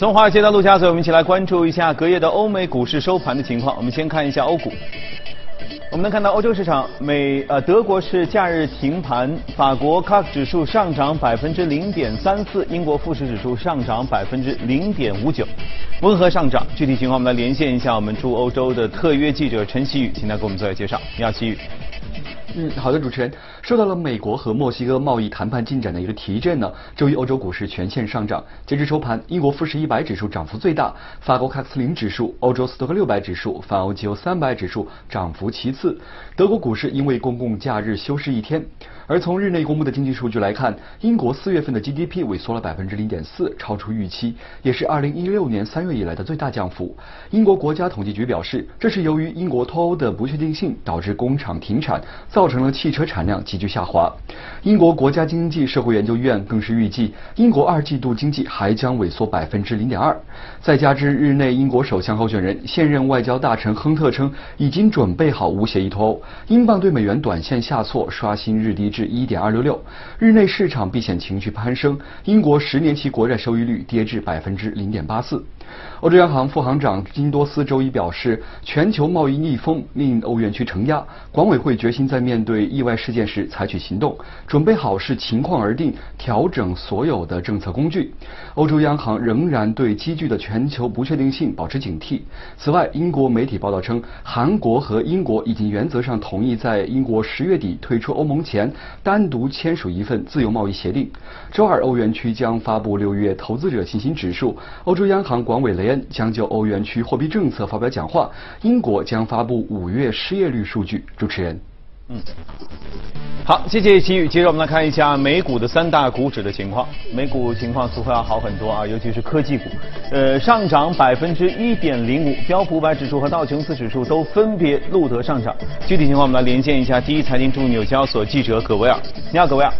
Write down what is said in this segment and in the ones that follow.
从华尔街到陆家嘴，我们一起来关注一下隔夜的欧美股市收盘的情况。我们先看一下欧股。我们能看到欧洲市场，美呃德国是假日停盘，法国 CAC 指数上涨百分之零点三四，英国富时指数上涨百分之零点五九，温和上涨。具体情况我们来连线一下我们驻欧洲的特约记者陈奇宇，请他给我们做一下介绍。你好，奇宇。嗯，好的，主持人。受到了美国和墨西哥贸易谈判进展的一个提振呢，周一欧洲股市全线上涨。截至收盘，英国富时一百指数涨幅最大，法国卡斯林指数、欧洲斯托克六百指数、泛欧 G 欧三百指数涨幅其次。德国股市因为公共假日休市一天。而从日内公布的经济数据来看，英国四月份的 GDP 萎缩了百分之零点四，超出预期，也是二零一六年三月以来的最大降幅。英国国家统计局表示，这是由于英国脱欧的不确定性导致工厂停产，造成了汽车产量急剧下滑。英国国家经济社会研究院更是预计，英国二季度经济还将萎缩百分之零点二。再加之日内英国首相候选人现任外交大臣亨特称已经准备好无协议脱欧，英镑对美元短线下挫，刷新日低至一点二六六。日内市场避险情绪攀升，英国十年期国债收益率跌至百分之零点八四。欧洲央行副行长金多斯周一表示，全球贸易逆风令欧元区承压，管委会决心在面对意外事件时采取行动，准备好视情况而定调整所有的政策工具。欧洲央行仍然对积聚的全球不确定性保持警惕。此外，英国媒体报道称，韩国和英国已经原则上同意在英国十月底退出欧盟前单独签署一份自由贸易协定。周二，欧元区将发布六月投资者信心指数。欧洲央行管委雷恩将就欧元区货币政策发表讲话。英国将发布五月失业率数据。主持人，嗯，好，谢谢齐宇。接着我们来看一下美股的三大股指的情况。美股情况似乎要好很多啊，尤其是科技股，呃，上涨百分之一点零五，标普五百指数和道琼斯指数都分别录得上涨。具体情况我们来连线一下第一财经驻纽交所记者葛维尔。你好，葛维尔。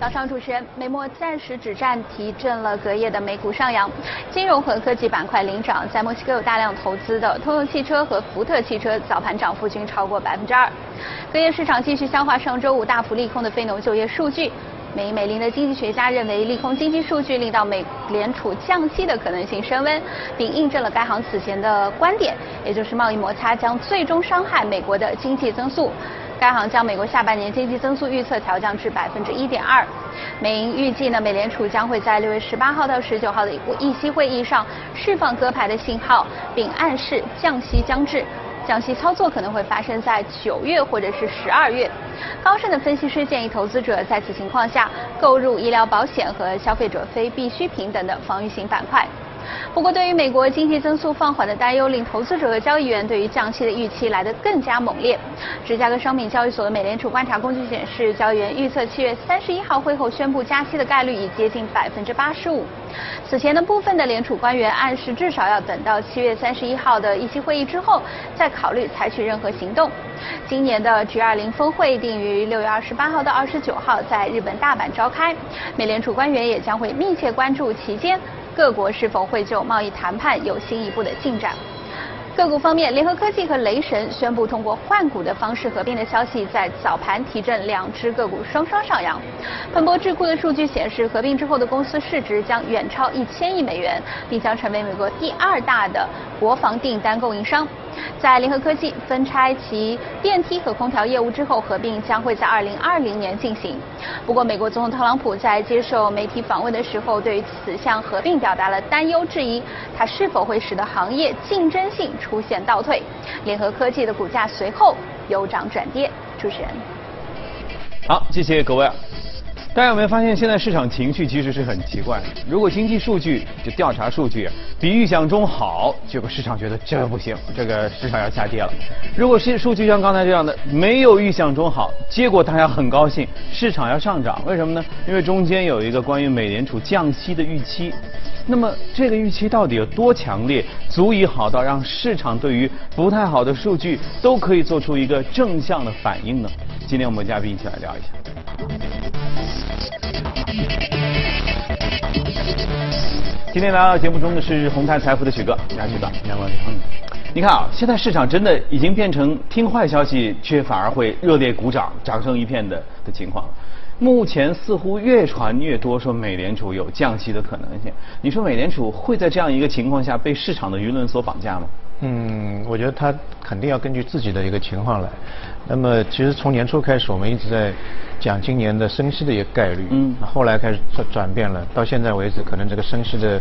早上，主持人，美墨暂时止战，提振了隔夜的美股上扬。金融和科技板块领涨，在墨西哥有大量投资的通用汽车和福特汽车早盘涨幅均超过百分之二。隔夜市场继续消化上周五大幅利空的非农就业数据。美美林的经济学家认为，利空经济数据令到美联储降息的可能性升温，并印证了该行此前的观点，也就是贸易摩擦将最终伤害美国的经济增速。该行将美国下半年经济增速预测调降至百分之一点二。美银预计呢，美联储将会在六月十八号到十九号的议息会议上释放鸽派的信号，并暗示降息将至。降息操作可能会发生在九月或者是十二月。高盛的分析师建议投资者在此情况下购入医疗保险和消费者非必需品等的防御型板块。不过，对于美国经济增速放缓的担忧，令投资者和交易员对于降息的预期来得更加猛烈。芝加哥商品交易所的美联储观察工具显示，交易员预测七月三十一号会后宣布加息的概率已接近百分之八十五。此前的部分的联储官员暗示，至少要等到七月三十一号的议息会议之后，再考虑采取任何行动。今年的 G20 峰会定于六月二十八号到二十九号在日本大阪召开，美联储官员也将会密切关注期间。各国是否会就贸易谈判有新一步的进展？个股方面，联合科技和雷神宣布通过换股的方式合并的消息，在早盘提振两只个股双双上扬。彭博智库的数据显示，合并之后的公司市值将远超一千亿美元，并将成为美国第二大的国防订单供应商。在联合科技分拆其电梯和空调业务之后，合并将会在二零二零年进行。不过，美国总统特朗普在接受媒体访问的时候，对于此项合并表达了担忧，质疑它是否会使得行业竞争性出现倒退。联合科技的股价随后由涨转跌。主持人，好，谢谢各位。大家有没有发现，现在市场情绪其实是很奇怪。如果经济数据就调查数据比预想中好，结果市场觉得这不行，这个市场要下跌了。如果是数据像刚才这样的没有预想中好，结果大家很高兴，市场要上涨。为什么呢？因为中间有一个关于美联储降息的预期。那么这个预期到底有多强烈，足以好到让市场对于不太好的数据都可以做出一个正向的反应呢？今天我们嘉宾一起来聊一下。今天来到节目中的是红泰财富的许哥，你好，许哥，你好，你好。你看啊，现在市场真的已经变成听坏消息却反而会热烈鼓掌、掌声一片的的情况。目前似乎越传越多说美联储有降息的可能性。你说美联储会在这样一个情况下被市场的舆论所绑架吗？嗯，我觉得他肯定要根据自己的一个情况来。那么，其实从年初开始，我们一直在讲今年的升息的一个概率。嗯。后来开始转转变了，到现在为止，可能这个升息的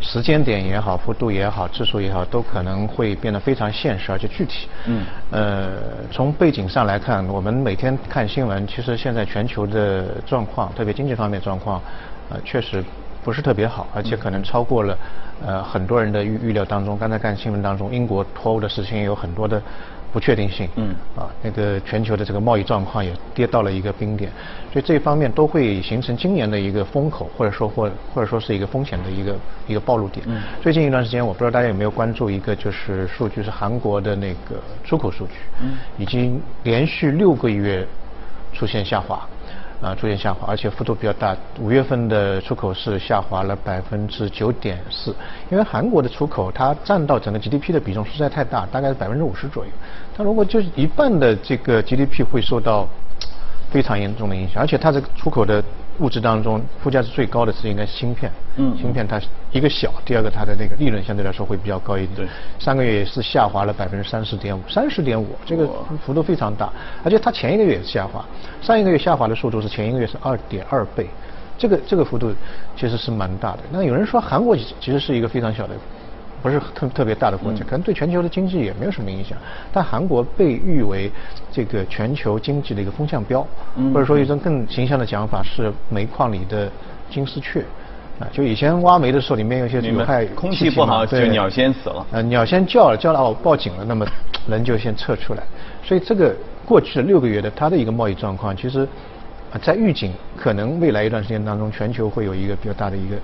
时间点也好、幅度也好、次数也好，都可能会变得非常现实而且具体。嗯。呃，从背景上来看，我们每天看新闻，其实现在全球的状况，特别经济方面状况，呃，确实。不是特别好，而且可能超过了呃很多人的预预料当中。刚才看新闻当中，英国脱欧的事情有很多的不确定性。嗯。啊，那个全球的这个贸易状况也跌到了一个冰点，所以这一方面都会形成今年的一个风口，或者说或或者说是一个风险的一个一个暴露点。嗯。最近一段时间，我不知道大家有没有关注一个就是数据，是韩国的那个出口数据。嗯。已经连续六个月出现下滑。啊，出现下滑，而且幅度比较大。五月份的出口是下滑了百分之九点四，因为韩国的出口它占到整个 GDP 的比重实在太大，大概是百分之五十左右。它如果就是一半的这个 GDP 会受到。非常严重的影响，而且它这个出口的物质当中，附加值最高的是应该芯片。嗯，芯片它一个小，第二个它的那个利润相对来说会比较高一点。对，上个月也是下滑了百分之三十点五，三十点五，这个幅度非常大。而且它前一个月也是下滑，上一个月下滑的速度是前一个月是二点二倍，这个这个幅度其实是蛮大的。那有人说韩国其实是一个非常小的。不是特特别大的国家，可能对全球的经济也没有什么影响。但韩国被誉为这个全球经济的一个风向标，或者说一种更形象的讲法是煤矿里的金丝雀。啊，就以前挖煤的时候，里面有些有害空气不好，就鸟先死了。呃，鸟先叫了，叫了哦，报警了，那么人就先撤出来。所以这个过去的六个月的它的一个贸易状况，其实在预警可能未来一段时间当中，全球会有一个比较大的一个。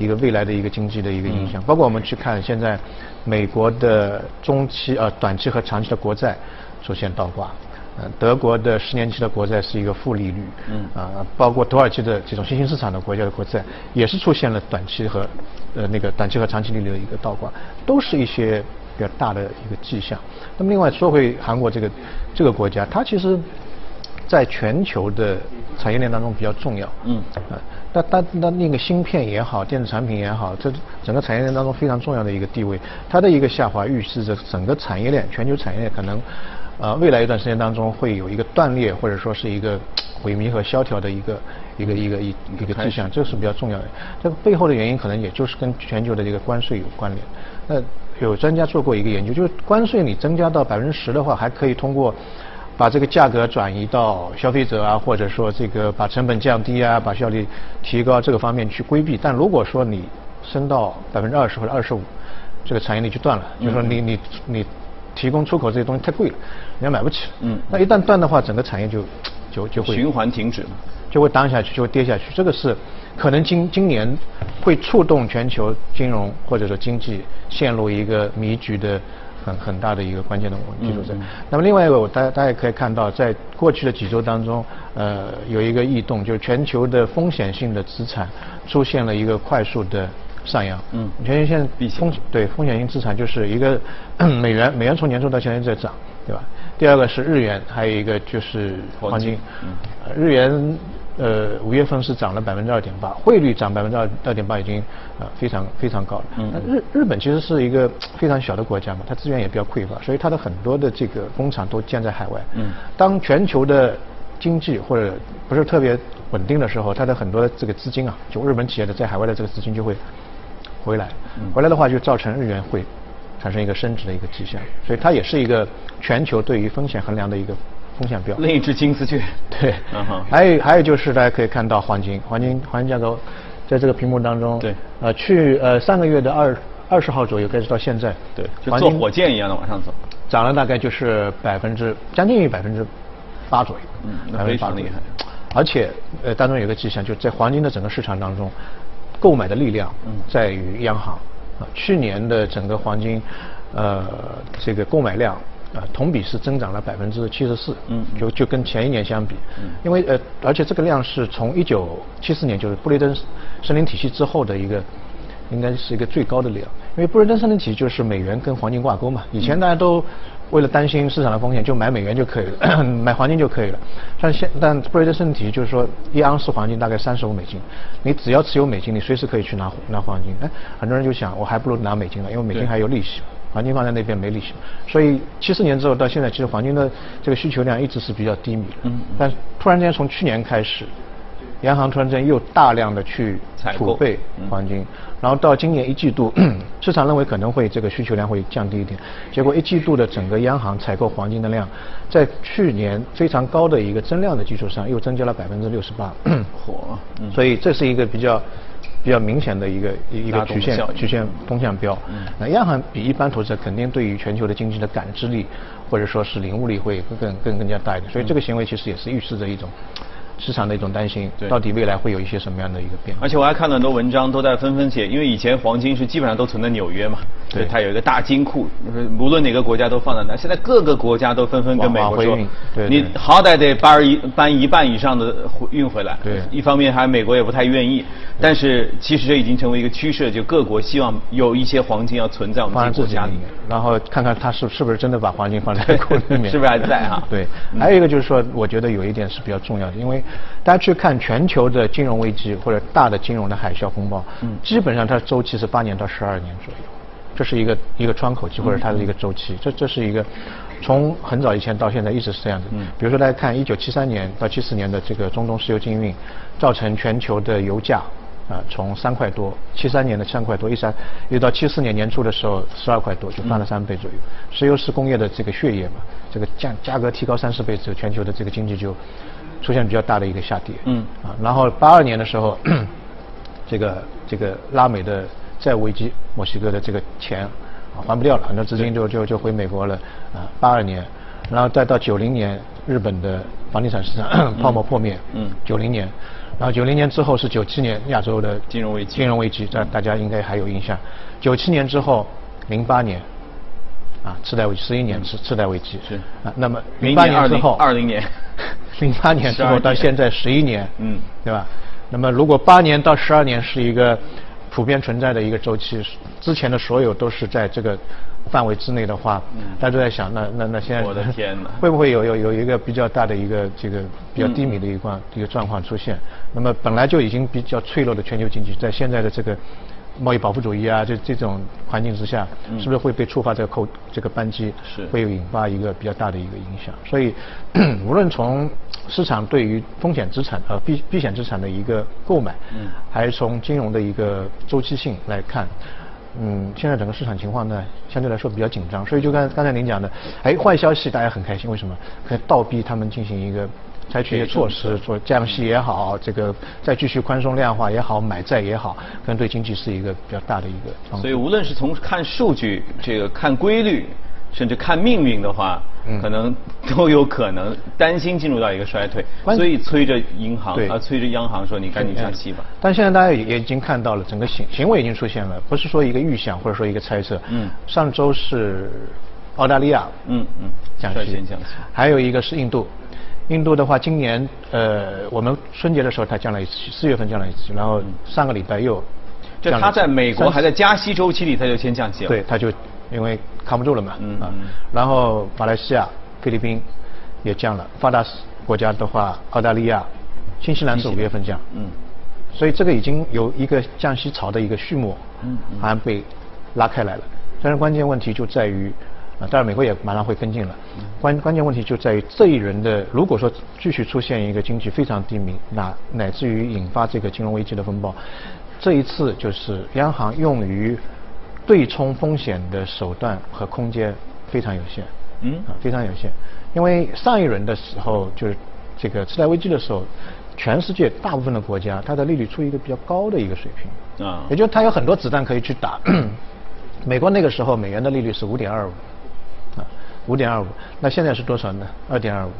一个未来的一个经济的一个影响，包括我们去看现在美国的中期、呃短期和长期的国债出现倒挂，呃德国的十年期的国债是一个负利率，嗯。啊包括土耳其的这种新兴市场的国家的国债也是出现了短期和呃那个短期和长期利率的一个倒挂，都是一些比较大的一个迹象。那么另外说回韩国这个这个国家，它其实在全球的产业链当中比较重要，嗯。啊。那那那那个芯片也好，电子产品也好，这整个产业链当中非常重要的一个地位，它的一个下滑预示着整个产业链，全球产业链可能，呃，未来一段时间当中会有一个断裂，或者说是一个萎靡和萧条的一个一个一个一一个迹象，这是比较重要的。这个背后的原因可能也就是跟全球的这个关税有关联。那有专家做过一个研究，就是关税你增加到百分之十的话，还可以通过。把这个价格转移到消费者啊，或者说这个把成本降低啊，把效率提高这个方面去规避。但如果说你升到百分之二十或者二十五，这个产业链就断了，就是说你你你提供出口这些东西太贵了，人家买不起。嗯。那一旦断的话，整个产业就就就会循环停止，就会当下去，就会跌下去。这个是可能今今年会触动全球金融或者说经济陷入一个迷局的。很很大的一个关键的基础在。那么另外一个，我大家大家可以看到，在过去的几周当中，呃，有一个异动，就是全球的风险性的资产出现了一个快速的上扬。嗯。全球现在风对风险性资产就是一个美元，美元从年初到现在在涨，对吧？第二个是日元，还有一个就是黄金。嗯。日元。呃，五月份是涨了百分之二点八，汇率涨百分之二二点八，已经呃非常非常高了。嗯，日日本其实是一个非常小的国家嘛，它资源也比较匮乏，所以它的很多的这个工厂都建在海外。嗯，当全球的经济或者不是特别稳定的时候，它的很多这个资金啊，就日本企业的在海外的这个资金就会回来，回来的话就造成日元会产生一个升值的一个迹象，所以它也是一个全球对于风险衡量的一个。风向标，另一只金丝雀。对，还有还有就是大家可以看到黄金，黄金黄金价格在这个屏幕当中，对，呃，去呃上个月的二二十号左右开始到现在，对，就坐火箭一样的往上走，涨了大概就是百分之将近于百分之八左右，嗯，非常厉害。而且呃当中有个迹象，就在黄金的整个市场当中，购买的力量在于央行，啊，去年的整个黄金呃这个购买量。啊，同比是增长了百分之七十四，嗯，就就跟前一年相比，嗯，因为呃，而且这个量是从一九七四年就是布雷登森林体系之后的一个应该是一个最高的量，因为布雷登森林体系就是美元跟黄金挂钩嘛。以前大家都为了担心市场的风险，就买美元就可以了，买黄金就可以了。但现但布雷登森林体系就是说，一盎司黄金大概三十五美金，你只要持有美金，你随时可以去拿拿黄金。哎，很多人就想，我还不如拿美金了，因为美金还有利息，黄金放在那边没利息。所以七四年之后到现在，其实黄金的这个需求量一直是比较低迷的。嗯。但突然间从去年开始。央行突然间又大量的去储备黄金，然后到今年一季度，市场认为可能会这个需求量会降低一点，结果一季度的整个央行采购黄金的量，在去年非常高的一个增量的基础上，又增加了百分之六十八。火，所以这是一个比较比较明显的一个一个曲线曲线风向标。那央行比一般投资者肯定对于全球的经济的感知力或者说是领悟力会更更更加大一点，所以这个行为其实也是预示着一种。市场的一种担心，到底未来会有一些什么样的一个变化？而且我还看了很多文章都在纷纷写，因为以前黄金是基本上都存在纽约嘛，对，它有一个大金库，无论哪个国家都放在那。现在各个国家都纷纷跟美国说，你好歹得搬一搬一半以上的运回来。对，一方面还美国也不太愿意，但是其实这已经成为一个趋势，就各国希望有一些黄金要存在我们自己国家里面，然后看看他是是不是真的把黄金放在库里面，是不是还在啊？对，还有一个就是说，我觉得有一点是比较重要的，因为。大家去看全球的金融危机或者大的金融的海啸风暴，嗯，基本上它的周期是八年到十二年左右，这是一个一个窗口期或者它的一个周期，这这是一个从很早以前到现在一直是这样的。嗯，比如说大家看一九七三年到七四年的这个中东石油禁运，造成全球的油价啊从三块多，七三年的三块多，一三一直到七四年年初的时候十二块多，就翻了三倍左右。石油是工业的这个血液嘛，这个价价格提高三十倍之后，全球的这个经济就。出现比较大的一个下跌，嗯，啊，然后八二年的时候，这个这个拉美的债务危机，墨西哥的这个钱啊还不掉了，很多资金就就就回美国了，啊，八二年，然后再到九零年，日本的房地产市场 泡沫破灭，嗯，九零年，然后九零年之后是九七年亚洲的金融危机，金融危机，这大家应该还有印象，九七年之后，零八年。啊，次贷危机十一年次次贷危机是啊，那么零八年之后二零年，零八年之后到现在十一年，嗯，对吧？那么如果八年到十二年是一个普遍存在的一个周期，之前的所有都是在这个范围之内的话，大家都在想，那那那现在我的天哪，会不会有有有一个比较大的一个这个比较低迷的一个一个状况出现？那么本来就已经比较脆弱的全球经济，在现在的这个。贸易保护主义啊，这这种环境之下，是不是会被触发这个扣这个扳机？是会有引发一个比较大的一个影响。所以，无论从市场对于风险资产呃避避险资产的一个购买，嗯，还是从金融的一个周期性来看，嗯，现在整个市场情况呢，相对来说比较紧张。所以就刚刚才您讲的，哎，坏消息大家很开心，为什么？可以倒逼他们进行一个。采取一些措施，做降息也好，这个再继续宽松量化也好，买债也好，可能对经济是一个比较大的一个。所以无论是从看数据，这个看规律，甚至看命运的话，可能都有可能担心进入到一个衰退，所以催着银行啊，催着央行说你赶紧降息吧。但现在大家也已经看到了，整个行行为已经出现了，不是说一个预想或者说一个猜测。嗯。上周是澳大利亚，嗯嗯，降息，还有一个是印度。印度的话，今年呃，我们春节的时候它降了一次，四月份降了一次，然后上个礼拜又，就它在美国还在加息周期里，它就先降息了。对，它就因为扛不住了嘛，嗯啊，然后马来西亚、菲律宾也降了，发达国家的话，澳大利亚、新西兰是五月份降，嗯，所以这个已经有一个降息潮的一个序幕，嗯，好像被拉开来了。但是关键问题就在于。啊，当然美国也马上会跟进了。关关键问题就在于这一轮的，如果说继续出现一个经济非常低迷，那乃至于引发这个金融危机的风暴，这一次就是央行用于对冲风险的手段和空间非常有限。嗯，啊，非常有限。因为上一轮的时候，就是这个次贷危机的时候，全世界大部分的国家它的利率处于一个比较高的一个水平。啊，也就是它有很多子弹可以去打。美国那个时候美元的利率是五点二五。五点二五，那现在是多少呢？二点二五，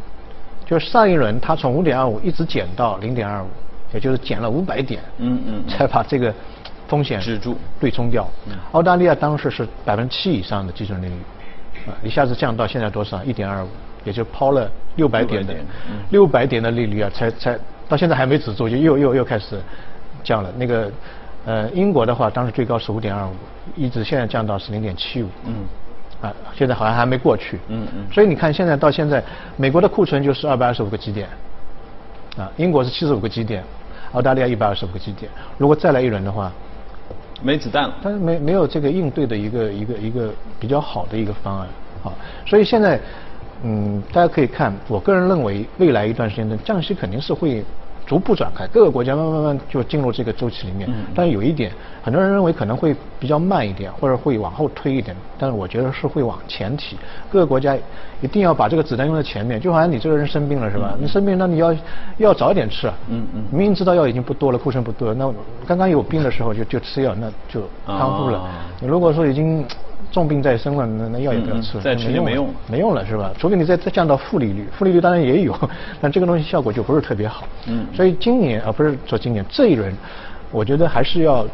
就是上一轮它从五点二五一直减到零点二五，也就是减了五百点，嗯嗯，才把这个风险止住对冲掉。澳大利亚当时是百分之七以上的基准利率，啊，一下子降到现在多少？一点二五，也就抛了六百点的六百点的利率啊，才才到现在还没止住，就又又又开始降了。那个呃，英国的话，当时最高是五点二五，一直现在降到是零点七五。嗯。啊，现在好像还没过去。嗯嗯。所以你看，现在到现在，美国的库存就是二百二十五个基点，啊，英国是七十五个基点，澳大利亚一百二十五个基点。如果再来一轮的话，没子弹了。但是没没有这个应对的一个一个一个比较好的一个方案，啊，所以现在，嗯，大家可以看，我个人认为未来一段时间的降息肯定是会。逐步展开，各个国家慢慢慢慢就进入这个周期里面。但是有一点，很多人认为可能会比较慢一点，或者会往后推一点。但是我觉得是会往前提。各个国家一定要把这个子弹用在前面，就好像你这个人生病了是吧？你生病那你要要早点吃。嗯嗯。明明知道药已经不多了，库存不多，那刚刚有病的时候就就吃药，那就康复了。你如果说已经。重病在身了，那那药也不要吃了，再吃就没用，没用了是吧？除非你再再降到负利率，负利率当然也有，但这个东西效果就不是特别好。嗯，所以今年啊，不是说今年这一轮，我觉得还是要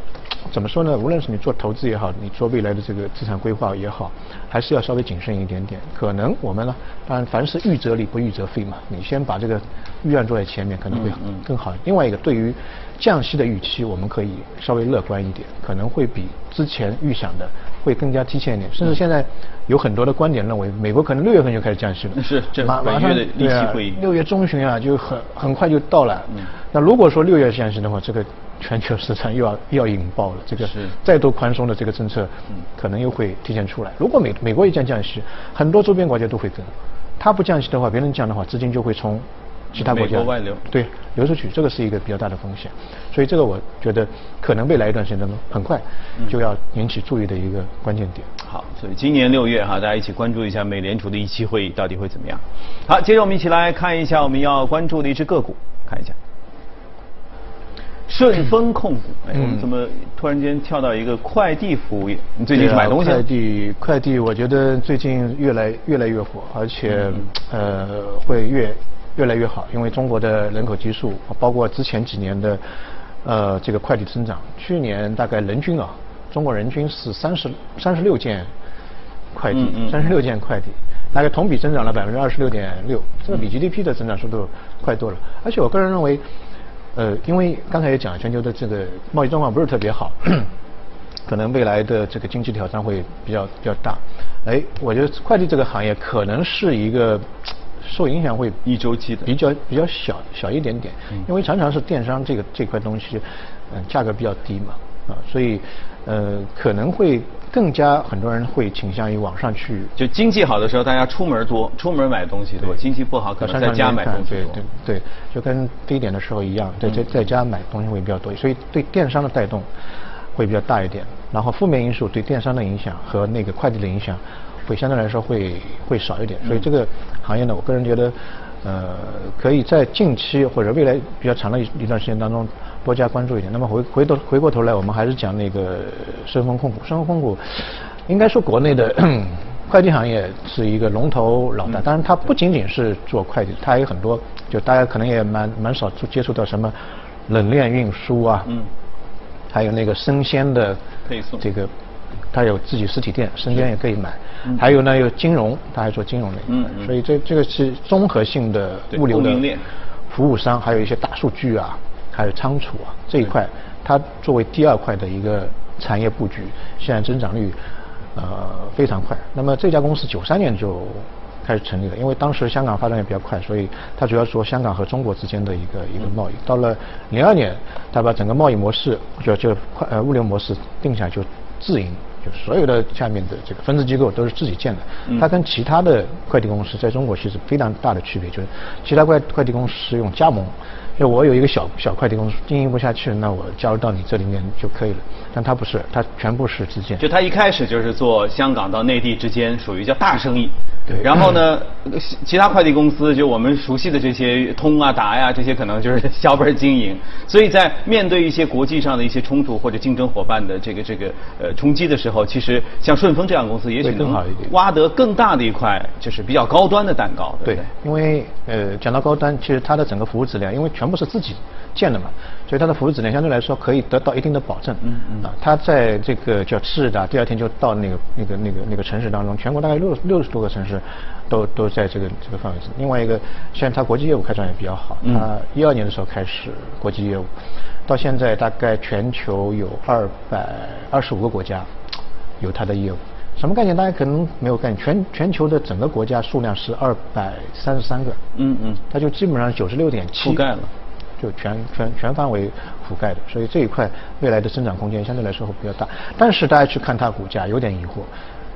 怎么说呢？无论是你做投资也好，你做未来的这个资产规划也好，还是要稍微谨慎一点点。可能我们呢，当然凡是预则立不预则废嘛，你先把这个预案做在前面，可能会更好。另外一个对于。降息的预期，我们可以稍微乐观一点，可能会比之前预想的会更加提前一点。甚至现在有很多的观点认为，美国可能六月份就开始降息了。是，马马上对啊，六月中旬啊，就很很快就到了。那如果说六月降息的话，这个全球市场又要 又要引爆了。这个再多宽松的这个政策，可能又会提前出来。如果美美国一降降息，很多周边国家都会跟。它不降息的话，别人降的话，资金就会从。其他国家外流对流出去，这个是一个比较大的风险，所以这个我觉得可能未来一段时间当中很快就要引起注意的一个关键点。好，所以今年六月哈，大家一起关注一下美联储的一期会议到底会怎么样。好，接着我们一起来看一下我们要关注的一只个股，看一下顺丰控股。哎，我们怎么突然间跳到一个快递服务业？你最近是买东西？快递，快递，我觉得最近越来越来越火，而且呃会越。越来越好，因为中国的人口基数，包括之前几年的，呃，这个快递增长，去年大概人均啊，中国人均是三十三十六件快递，三十六件快递，大概同比增长了百分之二十六点六，这个比 GDP 的增长速度快多了。而且我个人认为，呃，因为刚才也讲，全球的这个贸易状况不是特别好，可能未来的这个经济挑战会比较比较大。哎，我觉得快递这个行业可能是一个。受影响会一周期的比较比较小小一点点，因为常常是电商这个这块东西，嗯，价格比较低嘛，啊，所以呃可能会更加很多人会倾向于网上去。就经济好的时候，大家出门多，出门买东西多；经济不好，可能在家买东西多。对对对，就跟低点的时候一样，在在在家买东西会比较多，所以对电商的带动会比较大一点。然后负面因素对电商的影响和那个快递的影响。会相对来说会会少一点，所以这个行业呢，我个人觉得，呃，可以在近期或者未来比较长的一一段时间当中多加关注一点。那么回回头回过头来，我们还是讲那个顺丰控股。顺丰控股应该说国内的快递行业是一个龙头老大，当然它不仅仅是做快递，它还有很多，就大家可能也蛮蛮少接触到什么冷链运输啊，嗯，还有那个生鲜的配送这个。它有自己实体店，身边也可以买，还有呢有金融，它还做金融类，嗯所以这这个是综合性的物流的服务商，还有一些大数据啊，还有仓储啊这一块，它作为第二块的一个产业布局，现在增长率呃非常快。那么这家公司九三年就开始成立了，因为当时香港发展也比较快，所以它主要做香港和中国之间的一个一个贸易。到了零二年，它把整个贸易模式就就快呃物流模式定下就自营。所有的下面的这个分支机构都是自己建的，它跟其他的快递公司在中国其实非常大的区别，就是其他快快递公司用加盟。就我有一个小小快递公司经营不下去，那我加入到你这里面就可以了。但他不是，他全部是自建。就他一开始就是做香港到内地之间属于叫大生意。对。然后呢，其他快递公司就我们熟悉的这些通啊达呀这些可能就是小本经营。所以在面对一些国际上的一些冲突或者竞争伙伴的这个这个呃冲击的时候，其实像顺丰这样公司也许能挖得更大的一块就是比较高端的蛋糕。对。因为呃讲到高端，其实它的整个服务质量，因为全。全部是自己建的嘛，所以它的服务质量相对来说可以得到一定的保证。嗯嗯。啊，它在这个叫次日的第二天就到那个那个那个那个城市当中，全国大概六六十多个城市都都在这个这个范围之内。另外一个，现在它国际业务开展也比较好。它一二年的时候开始国际业务，到现在大概全球有二百二十五个国家有它的业务。什么概念？大家可能没有概念。全全球的整个国家数量是二百三十三个。嗯嗯。它就基本上九十六点七。覆盖了。就全全全范围覆盖的，所以这一块未来的增长空间相对来说会比较大。但是大家去看它股价，有点疑惑。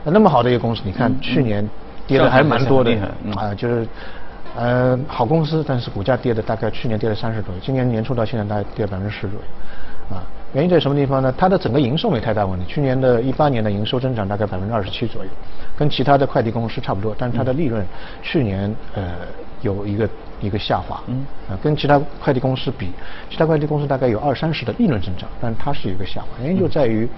那么好的一个公司，你看去年跌的还蛮多的啊，就是。呃，好公司，但是股价跌的大概去年跌了三十左右，今年年初到现在大概跌百分之十左右，啊，原因在什么地方呢？它的整个营收没太大问题，去年的一八年的营收增长大概百分之二十七左右，跟其他的快递公司差不多，但是它的利润去年呃有一个一个下滑，嗯，啊，跟其他快递公司比，其他快递公司大概有二三十的利润增长，但它是有一个下滑，原因就在于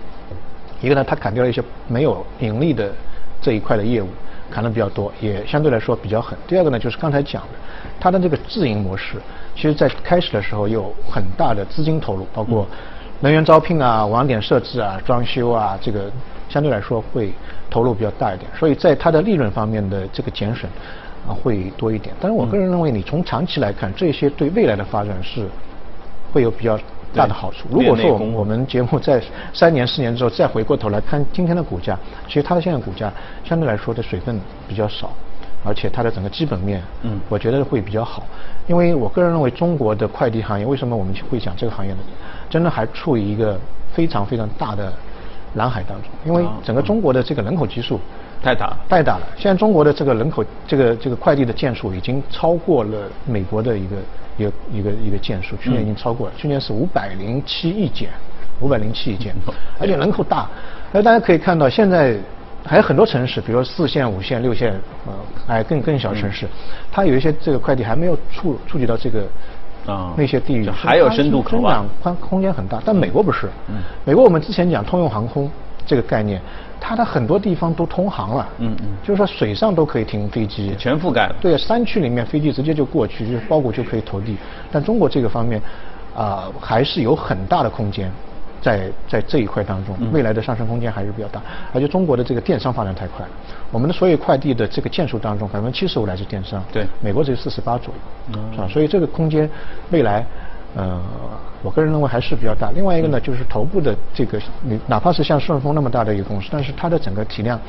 一个呢，它砍掉了一些没有盈利的这一块的业务。砍的比较多，也相对来说比较狠。第二个呢，就是刚才讲的，它的这个自营模式，其实在开始的时候有很大的资金投入，包括人员招聘啊、网点设置啊、装修啊，这个相对来说会投入比较大一点。所以在它的利润方面的这个减损啊会多一点。但是我个人认为，你从长期来看，这些对未来的发展是会有比较。大的好处。如果说我们我们节目在三年四年之后再回过头来看今天的股价，其实它的现在股价相对来说的水分比较少，而且它的整个基本面，嗯，我觉得会比较好。因为我个人认为中国的快递行业为什么我们会讲这个行业呢？真的还处于一个非常非常大的蓝海当中。因为整个中国的这个人口基数太大太大了。现在中国的这个人口这个这个快递的件数已经超过了美国的一个。一个一个一个件数，去年已经超过了，去年是五百零七亿件，五百零七亿件，而且人口大，那大家可以看到，现在还有很多城市，比如四线、五线、六线，呃，哎，更更小城市，它有一些这个快递还没有触触及到这个啊那些地域，还有深度增长宽空间很大，但美国不是，美国我们之前讲通用航空这个概念。它的很多地方都通航了，嗯嗯，就是说水上都可以停飞机，全覆盖了。对，山区里面飞机直接就过去，就包裹就可以投递。但中国这个方面，啊，还是有很大的空间，在在这一块当中，未来的上升空间还是比较大。而且中国的这个电商发展太快了，我们的所有快递的这个件数当中，百分之七十五来自电商，对，美国只有四十八左右，是吧？所以这个空间未来。呃，我个人认为还是比较大。另外一个呢，就是头部的这个，你哪怕是像顺丰那么大的一个公司，但是它的整个体量，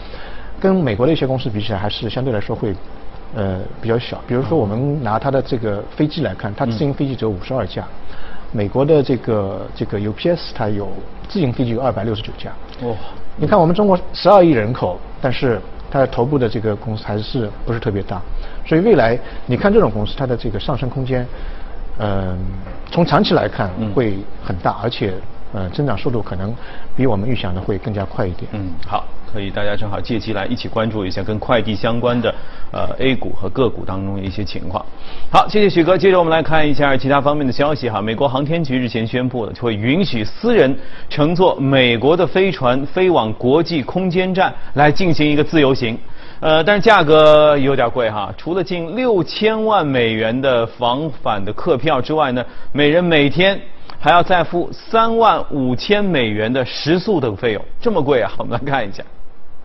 跟美国的一些公司比起来，还是相对来说会呃比较小。比如说，我们拿它的这个飞机来看，它自营飞机只有五十二架，美国的这个这个 UPS 它有自营飞机有二百六十九架。哇！你看我们中国十二亿人口，但是它的头部的这个公司还是不是特别大。所以未来你看这种公司，它的这个上升空间。嗯，从长期来看会很大，而且呃增长速度可能比我们预想的会更加快一点。嗯，好，可以大家正好借机来一起关注一下跟快递相关的呃 A 股和个股当中的一些情况。好，谢谢许哥。接着我们来看一下其他方面的消息哈。美国航天局日前宣布了，就会允许私人乘坐美国的飞船飞往国际空间站来进行一个自由行。呃，但是价格有点贵哈，除了近六千万美元的往返的客票之外呢，每人每天还要再付三万五千美元的食宿等费用，这么贵啊？我们来看一下。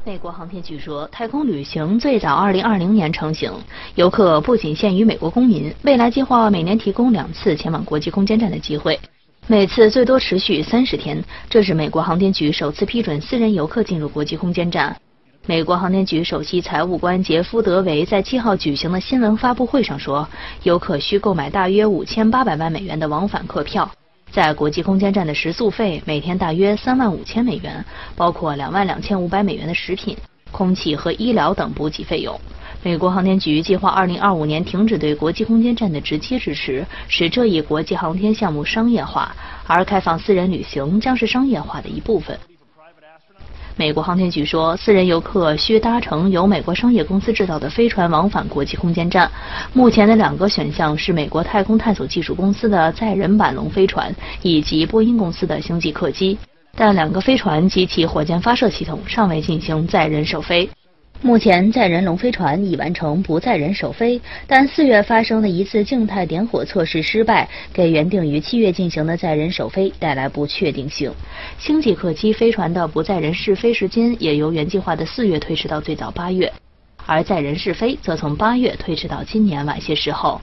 美国航天局说，太空旅行最早二零二零年成型，游客不仅限于美国公民，未来计划每年提供两次前往国际空间站的机会，每次最多持续三十天。这是美国航天局首次批准私人游客进入国际空间站。美国航天局首席财务官杰夫·德维在七号举行的新闻发布会上说，游客需购买大约五千八百万美元的往返客票，在国际空间站的食宿费每天大约三万五千美元，包括两万两千五百美元的食品、空气和医疗等补给费用。美国航天局计划二零二五年停止对国际空间站的直接支持，使这一国际航天项目商业化，而开放私人旅行将是商业化的一部分。美国航天局说，私人游客需搭乘由美国商业公司制造的飞船往返国际空间站。目前的两个选项是美国太空探索技术公司的载人版龙飞船以及波音公司的星际客机，但两个飞船及其火箭发射系统尚未进行载人首飞。目前，载人龙飞船已完成不载人首飞，但四月发生的一次静态点火测试失败，给原定于七月进行的载人首飞带来不确定性。星际客机飞船的不载人试飞时间也由原计划的四月推迟到最早八月，而载人试飞则从八月推迟到今年晚些时候。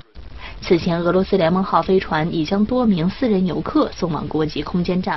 此前，俄罗斯联盟号飞船已将多名私人游客送往国际空间站。